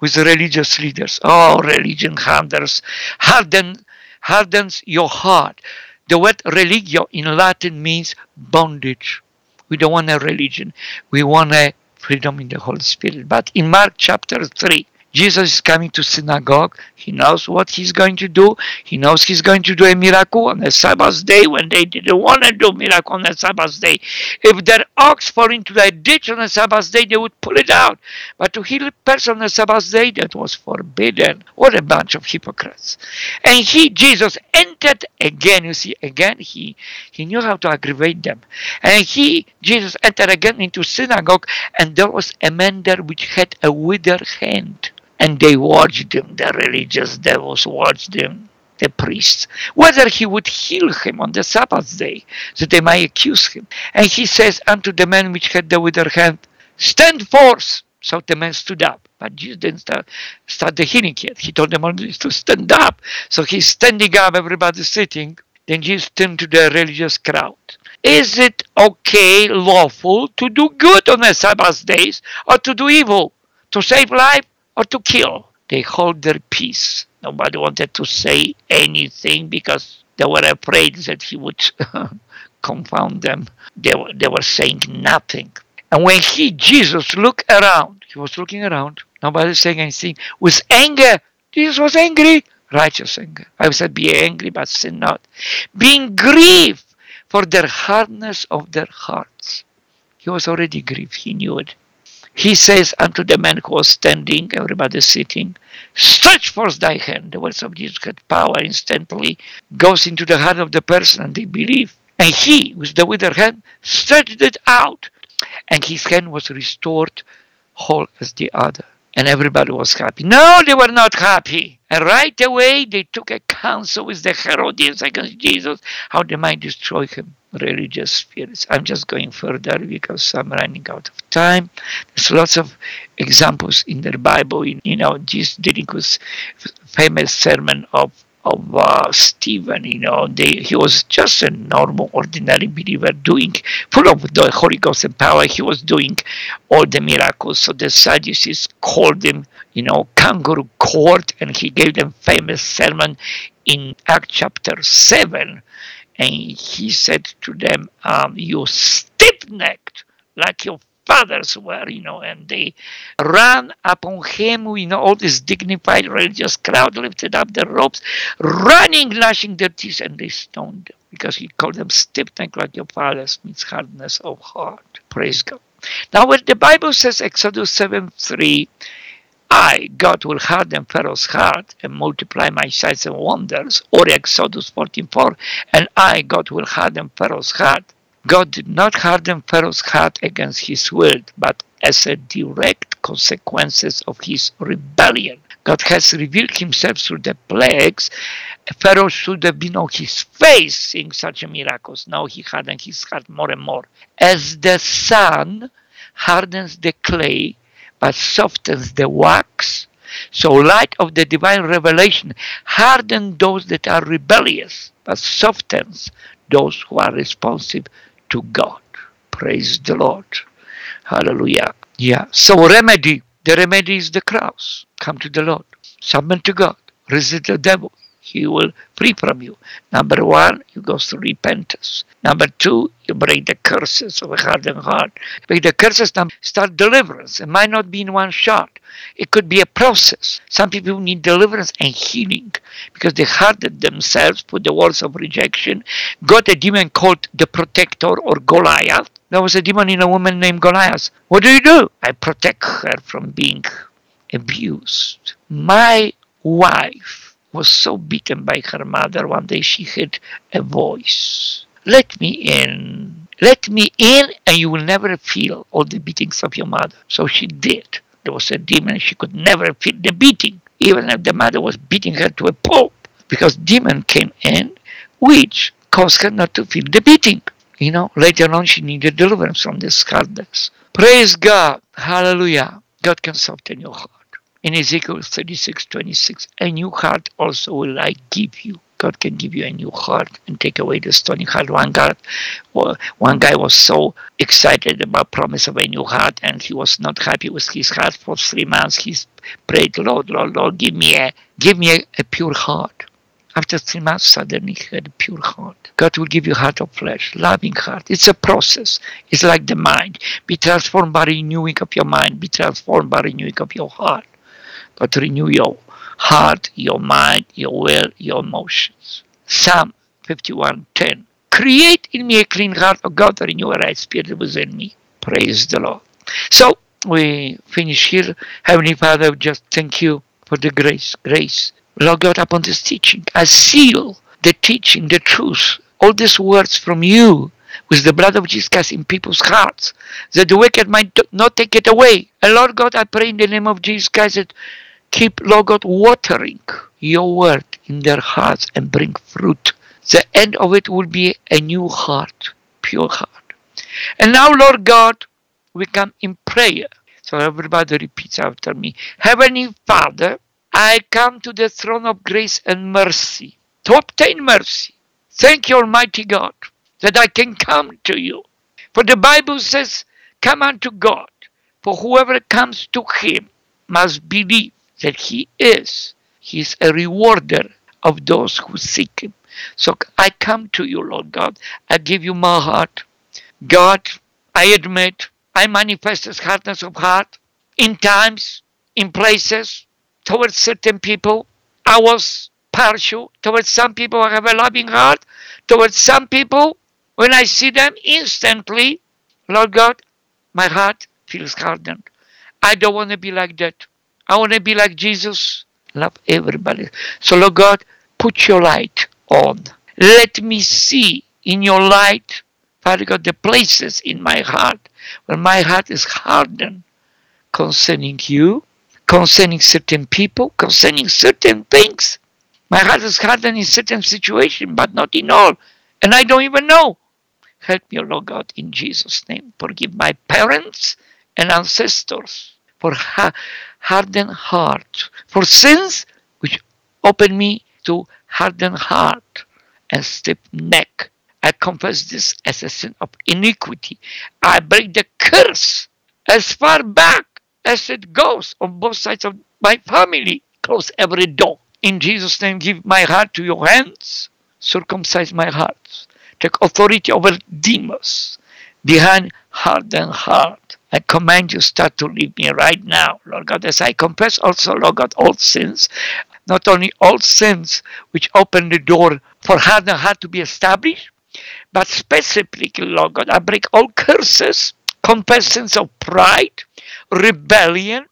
S2: with religious leaders. Oh, religion hardens, harden, hardens your heart. The word religio in Latin means bondage. We don't want a religion. We want a freedom in the Holy Spirit. But in Mark chapter 3, Jesus is coming to synagogue. He knows what he's going to do. He knows he's going to do a miracle on the Sabbath day when they didn't want to do miracle on the Sabbath day. If their ox fall into the ditch on the Sabbath day, they would pull it out. But to heal a person on the Sabbath day, that was forbidden. What a bunch of hypocrites. And he, Jesus, entered again. You see, again, he, he knew how to aggravate them. And he, Jesus, entered again into synagogue, and there was a man there which had a withered hand and they watched him, the religious devils watched him, the priests, whether he would heal him on the Sabbath day, that they might accuse him. And he says unto the man which had the withered hand, Stand forth! So the man stood up. But Jesus didn't start, start the healing yet. He told them only to stand up. So he's standing up, everybody's sitting. Then Jesus turned to the religious crowd. Is it okay, lawful, to do good on the Sabbath days or to do evil? To save life or to kill. They hold their peace. Nobody wanted to say anything because they were afraid that he would (laughs) confound them. They were, they were saying nothing. And when he, Jesus, looked around, he was looking around, nobody saying anything, with anger. Jesus was angry, righteous anger. I said, be angry, but sin not. Being grieved for their hardness of their hearts. He was already grieved, he knew it. He says unto the man who was standing, everybody sitting, Stretch forth thy hand. The words of Jesus had power instantly, goes into the heart of the person and they believe. And he, with the withered hand, stretched it out, and his hand was restored whole as the other. And everybody was happy. No, they were not happy. And right away they took a counsel with the Herodians against Jesus, how they might destroy him religious spirits. I'm just going further because I'm running out of time. There's lots of examples in the Bible. In, you know, this dealing with famous sermon of of uh, Stephen, you know, they, he was just a normal, ordinary believer doing, full of the Holy Ghost and power. He was doing all the miracles. So the Sadducees called him, you know, kangaroo court, and he gave them famous sermon in Act chapter 7 and he said to them, um, You stiff necked, like your fathers were, you know, and they ran upon him, you know, all this dignified religious crowd lifted up their robes, running, gnashing their teeth, and they stoned him because he called them stiff necked, like your fathers, means hardness of heart. Praise God. Now, when the Bible says, Exodus 7 3, I, God, will harden Pharaoh's heart and multiply my signs and wonders. Or Exodus 14:4, and I, God, will harden Pharaoh's heart. God did not harden Pharaoh's heart against his will, but as a direct consequences of his rebellion. God has revealed himself through the plagues. Pharaoh should have been on his face seeing such miracles. Now he hardened his heart more and more. As the sun hardens the clay, but softens the wax. So light of the divine revelation hardens those that are rebellious, but softens those who are responsive to God. Praise the Lord. Hallelujah. Yeah. So remedy. The remedy is the cross. Come to the Lord. Submit to God. Resist the devil he will free from you. Number one, you go through repentance. Number two, you break the curses of a hardened heart. Break the curses, start deliverance. It might not be in one shot. It could be a process. Some people need deliverance and healing because they hardened themselves, put the walls of rejection, got a demon called the protector or Goliath There was a demon in a woman named Goliath. What do you do? I protect her from being abused. My wife was so beaten by her mother one day she heard a voice. Let me in. Let me in and you will never feel all the beatings of your mother. So she did. There was a demon. She could never feel the beating, even if the mother was beating her to a pulp, because demon came in, which caused her not to feel the beating. You know, later on she needed deliverance from this hardness. Praise God. Hallelujah. God can soften your heart. In Ezekiel 36, 26, a new heart also will I give you. God can give you a new heart and take away the stony heart. One God, one guy was so excited about promise of a new heart, and he was not happy with his heart for three months. He prayed, Lord, Lord, Lord, give me a, give me a, a pure heart. After three months, suddenly he had a pure heart. God will give you heart of flesh, loving heart. It's a process. It's like the mind. Be transformed by renewing of your mind. Be transformed by renewing of your heart. God renew your heart, your mind, your will, your emotions. Psalm 51:10. Create in me a clean heart, O God, renew a right spirit within me. Praise the Lord. So we finish here. Heavenly Father, just thank you for the grace, grace. Lord God, upon this teaching, I seal the teaching, the truth, all these words from you with the blood of Jesus Christ in people's hearts, that the wicked might not take it away. And Lord God, I pray in the name of Jesus Christ that keep, Lord God, watering your word in their hearts and bring fruit. The end of it will be a new heart, pure heart. And now, Lord God, we come in prayer. So everybody repeats after me. Heavenly Father, I come to the throne of grace and mercy to obtain mercy. Thank you, Almighty God, that I can come to you. For the Bible says, Come unto God, for whoever comes to him must believe that he is. He is a rewarder of those who seek him. So I come to you, Lord God. I give you my heart. God, I admit I manifest this hardness of heart in times, in places, towards certain people. I was partial. Towards some people, I have a loving heart. Towards some people, when I see them instantly, Lord God, my heart feels hardened. I don't want to be like that. I want to be like Jesus. Love everybody. So, Lord God, put your light on. Let me see in your light, Father God, the places in my heart where my heart is hardened concerning you, concerning certain people, concerning certain things. My heart is hardened in certain situations, but not in all. And I don't even know. Help me, Lord God, in Jesus' name. Forgive my parents and ancestors for ha- hardened heart, for sins which open me to hardened heart and stiff neck. I confess this as a sin of iniquity. I break the curse as far back as it goes on both sides of my family. Close every door. In Jesus' name, give my heart to your hands. Circumcise my heart. Take authority over demons behind hardened heart. I command you start to leave me right now, Lord God, as I confess also, Lord God, all sins, not only all sins which open the door for hardened heart to be established, but specifically, Lord God, I break all curses, confessions of pride, rebellion,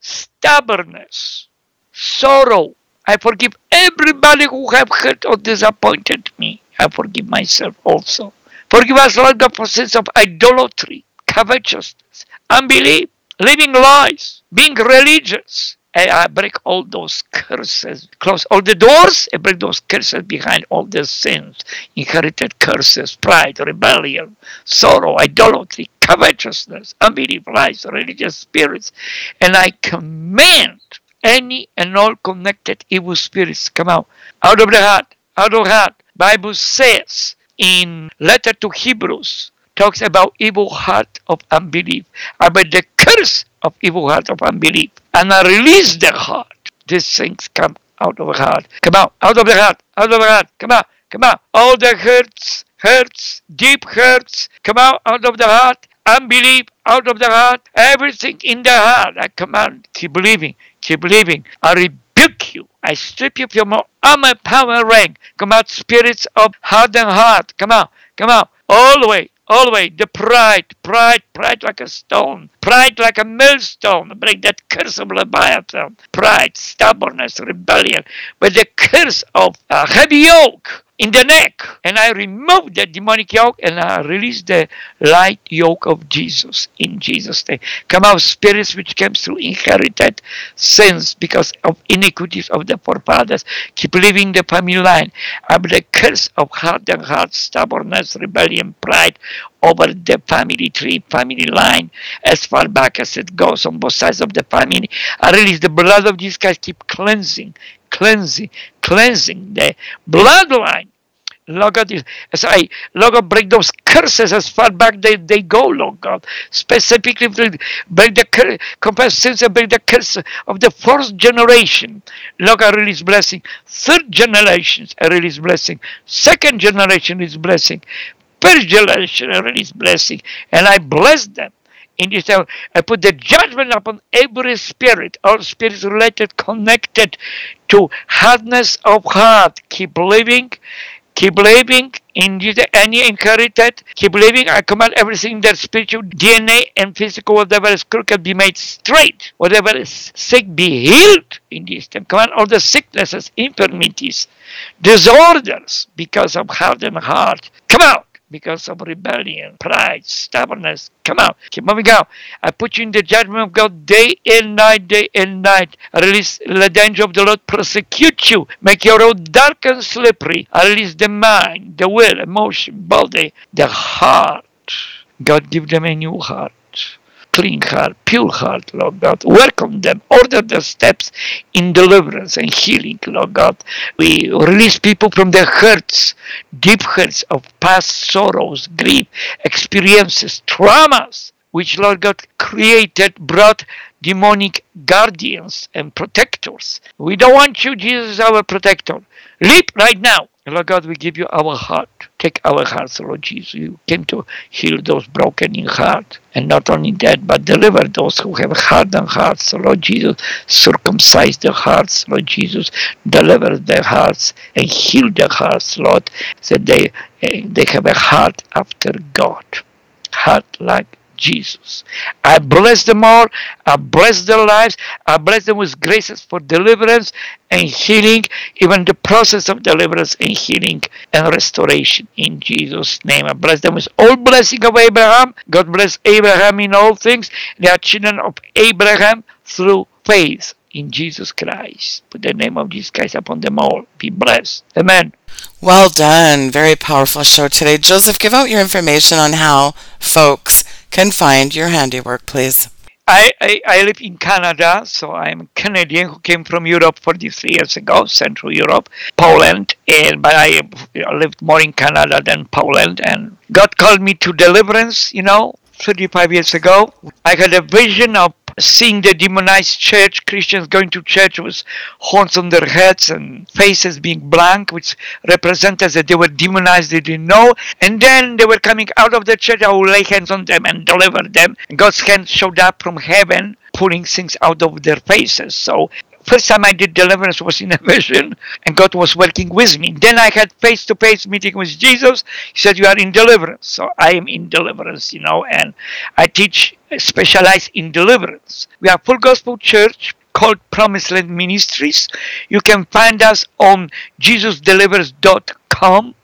S2: stubbornness, sorrow. I forgive everybody who have hurt or disappointed me. I forgive myself also. Forgive us, Lord God, for sins of idolatry, covetousness, unbelief, living lies, being religious. And I break all those curses, close all the doors, and break those curses behind all the sins, inherited curses, pride, rebellion, sorrow, idolatry, covetousness, unbelief, lies, religious spirits. And I command any and all connected evil spirits come out, out of the heart, out of heart. Bible says in letter to Hebrews, talks about evil heart of unbelief, about the curse of evil heart of unbelief. And I release the heart. These things come out of the heart. Come out, out of the heart, out of the heart. Come out, come out. All the hurts, hurts, deep hurts, come out, out of the heart. Unbelief out of the heart. Everything in the heart. I command, keep believing, keep believing. I rebuke you. I strip you from your armor, power, rank. Come out, spirits of hardened heart. Come out, come out all the way all the pride, pride, pride like a stone, pride like a millstone. Break that curse of Leviathan. Pride, stubbornness, rebellion. With the curse of a heavy yoke in the neck. And I remove the demonic yoke and I release the light yoke of Jesus in Jesus' name. Come out, spirits which came through inherited sins because of iniquities of the forefathers. Keep living the family line. I'm the curse of heart and heart, stubbornness, rebellion, pride over the family tree, family line, as far back as it goes on both sides of the family. I release the blood of Jesus Christ, keep cleansing, cleansing, cleansing the bloodline Lord God, as I, Lord God, break those curses as far back they, they go, Lord God. Specifically, break the curse, confess sins and break the curse of the fourth generation. Lord God, release blessing. Third generation, I release blessing. Second generation is blessing. First generation, I release blessing. And I bless them in this hour. I put the judgment upon every spirit, all spirits related, connected to hardness of heart. Keep living Keep believing in any inherited. Keep believing. I command everything that spiritual DNA and physical, whatever is crooked, be made straight. Whatever is sick, be healed in this time. Command all the sicknesses, infirmities, disorders because of hardened heart. Come out because of rebellion, pride, stubbornness. Come out. Keep moving out. I put you in the judgment of God day and night, day and night. I release the danger of the Lord persecute you. Make your road dark and slippery. I release the mind, the will, emotion, body, the heart. God give them a new heart clean heart, pure heart, Lord God. On them. Order their steps in deliverance and healing, Lord God. We release people from their hurts, deep hurts of past sorrows, grief, experiences, traumas, which, Lord God, created, brought demonic guardians and protectors. We don't want you, Jesus, our protector. Leap right now. Lord God, we give you our heart. Take our hearts, Lord Jesus. You came to heal those broken in heart. And not only that, but deliver those who have hardened hearts, Lord Jesus. Circumcise their hearts, Lord Jesus. Deliver their hearts and heal their hearts, Lord, that they, eh, they have a heart after God. Heart like Jesus. I bless them all. I bless their lives. I bless them with graces for deliverance and healing, even the process of deliverance and healing and restoration in Jesus' name. I bless them with all blessing of Abraham. God bless Abraham in all things. They are children of Abraham through faith in Jesus Christ. Put the name of Jesus Christ upon them all. Be blessed. Amen.
S1: Well done. Very powerful show today. Jozef, give out your information on how folks can find your handiwork, please?
S2: I, I, I, live in Canada, so I'm Canadian who came from Europe 43 years ago, Central Europe, Poland, and but I lived more in Canada than Poland. And God called me to deliverance, you know, 35 years ago. I had a vision of seeing the demonized church, Christians going to church with horns on their heads and faces being blank, which represented that they were demonized, they didn't know. And then they were coming out of the church, I will lay hands on them and deliver them. God's hand showed up from heaven, pulling things out of their faces. So first time I did deliverance was in a (laughs) vision, and God was working with me. Then I had face to face meeting with Jesus. He said, You are in deliverance. So I am in deliverance, you know, and I teach, specialize in deliverance. We are full gospel church called Promised Land Ministries. You can find us on jesusdelivers.com.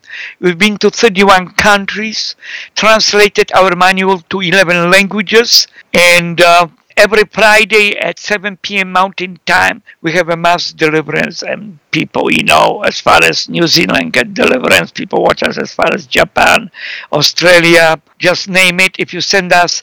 S2: We've been to 31 countries, translated our manual to 11 languages, and uh, every Friday at 7 p.m. Mountain Time, we have a mass deliverance, and people, you know, as far as New Zealand get deliverance, people watch us as far as Japan, Australia, just name it. If you send us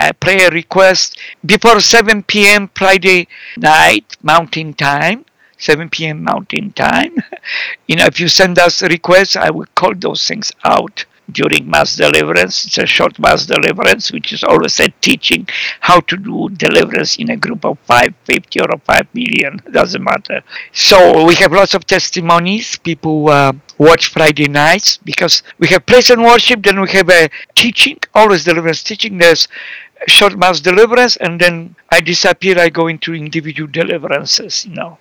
S2: a prayer request before 7 p.m. Friday night, Mountain Time, 7 p.m. Mountain Time, (laughs) you know, if you send us requests, I will call those things out during mass deliverance. It's a short mass deliverance, which is always a teaching how to do deliverance in a group of 550 or 5 million, doesn't matter. So we have lots of testimonies. People uh, watch Friday nights because we have praise and worship, then we have a teaching, always deliverance teaching. There's short mass deliverance and then I disappear, I go into individual deliverances, you know.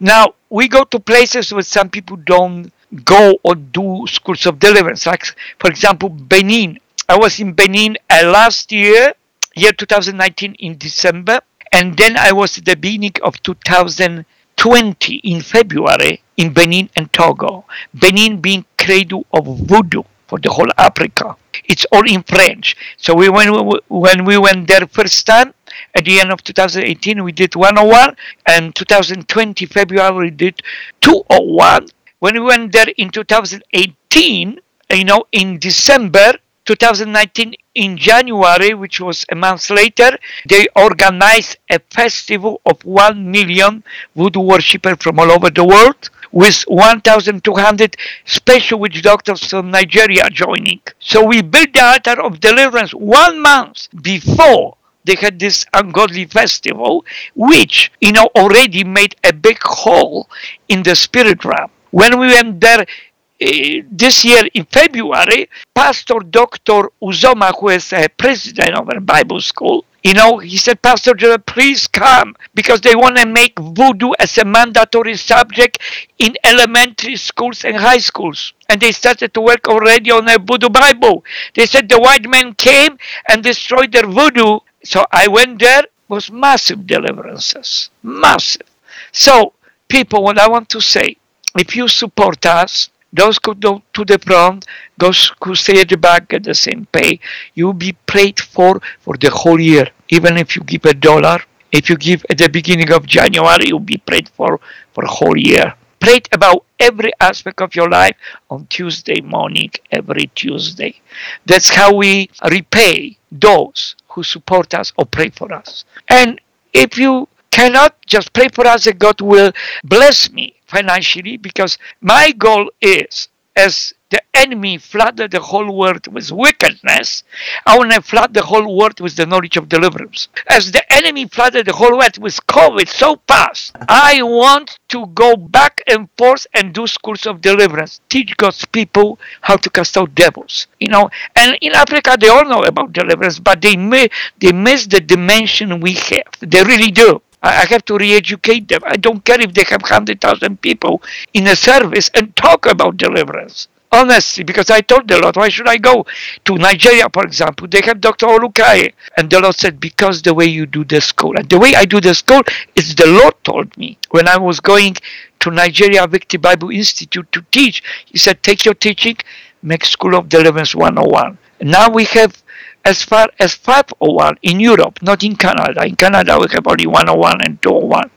S2: Now we go to places where some people don't go or do schools of deliverance. Like, for example, Benin. I was in Benin uh, last year, year 2019 in December, and then I was at the beginning of 2020 in February in Benin and Togo. Benin being cradle of voodoo for the whole Africa. It's all in French. So we when we, when we went there first time at the end of 2018 we did 101 and 2020 February we did 201. When we went there in 2018, you know, in December 2019 in January, which was a month later, they organized a festival of 1 million voodoo worshippers from all over the world with 1,200 special witch doctors from Nigeria joining. So we built the altar of deliverance one month before they had this ungodly festival, which, you know, already made a big hole in the spirit realm. When we went there uh, this year in February, Pastor Dr. Uzoma, who is a president of a Bible school, you know, he said, Pastor please come because they want to make voodoo as a mandatory subject in elementary schools and high schools. And they started to work already on a voodoo Bible. They said the white men came and destroyed their voodoo. So I went there, was massive deliverances. Massive. So, people, what I want to say, if you support us, those who go to the front, those who stay at the back get the same pay. You'll be prayed for for the whole year. Even if you give a dollar, if you give at the beginning of January, you'll be prayed for for a whole year. Prayed about every aspect of your life on Tuesday morning, every Tuesday. That's how we repay those who support us or pray for us. And if you cannot just pray for us that God will bless me financially because my goal is as the enemy flooded the whole world with wickedness, I want to flood the whole world with the knowledge of deliverance. As the enemy flooded the whole world with COVID so fast, I want to go back and forth and do schools of deliverance, teach God's people how to cast out devils. You know, and in Africa they all know about deliverance, but they may they miss the dimension we have. They really do. I have to re-educate them. I don't care if they have 100,000 people in a service and talk about deliverance. Honestly, because I told the Lord, why should I go to Nigeria, for example? They have Dr. Olukoya. And the Lord said, because the way you do the school. And the way I do the school is the Lord told me. When I was going to Nigeria Victory Bible Institute to teach, He said, take your teaching, make School of Deliverance 101. Now we have as far as 501 in Europe, not in Canada. In Canada, we have only 101 and 201.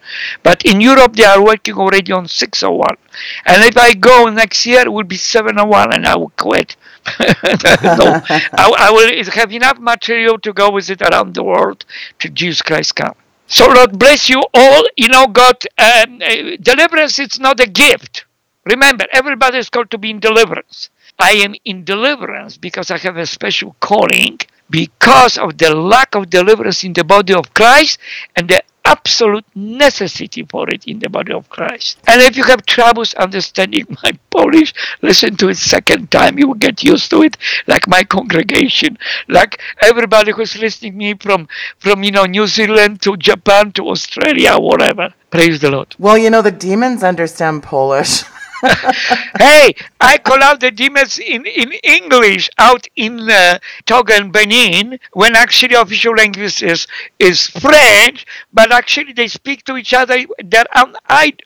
S2: But in Europe, they are working already on 601. And if I go next year, it will be 701 and I will quit. (laughs) no, I, I, will have enough material to go with it around the world to Jesus Christ come. So Lord bless you all. You know, God, um, deliverance is not a gift. Remember, everybody is called to be in deliverance. I am in deliverance because I have a special calling because of the lack of deliverance in the body of Christ and the absolute necessity for it in the body of Christ. And if you have troubles understanding (laughs) my Polish, listen to it second time. You will get used to it, like my congregation, like everybody who's listening me from from you know New Zealand to Japan to Australia, whatever. Praise the Lord.
S1: Well, you know the demons understand Polish. (laughs) (laughs)
S2: hey, I call out the demons in, in English out in uh, Togo and Benin when actually official language is, is French, but actually they speak to each other. They're on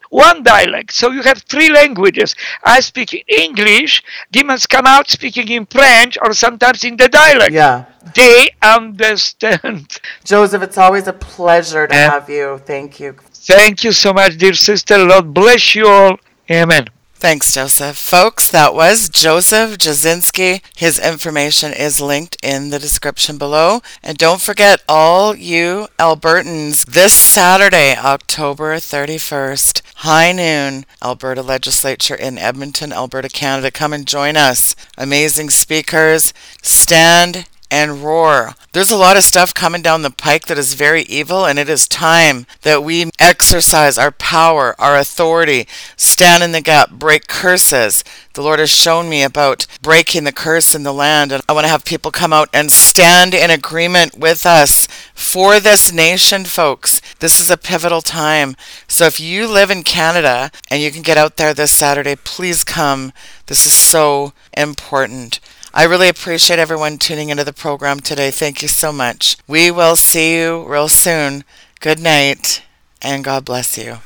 S2: one dialect. So you have three languages. I speak English, demons come out speaking in French or sometimes in the dialect.
S1: Yeah.
S2: They understand. (laughs)
S1: Jozef, it's always a pleasure to have you. Thank you.
S2: Thank you so much, dear sister. Lord bless you all. Amen.
S1: Thanks, Jozef. Folks, that was Jozef Jasinski. His information is linked in the description below. And don't forget, all you Albertans, this Saturday, October 31st, high noon, Alberta Legislature in Edmonton, Alberta, Canada. Come and join us. Amazing speakers. Stand and roar. There's a lot of stuff coming down the pike that is very evil, and it is time that we exercise our power, our authority, stand in the gap, break curses. The Lord has shown me about breaking the curse in the land, and I want to have people come out and stand in agreement with us for this nation, folks. This is a pivotal time. So if you live in Canada and you can get out there this Saturday, please come. This is so important. I really appreciate everyone tuning into the program today. Thank you so much. We will see you real soon. Good night, and God bless you.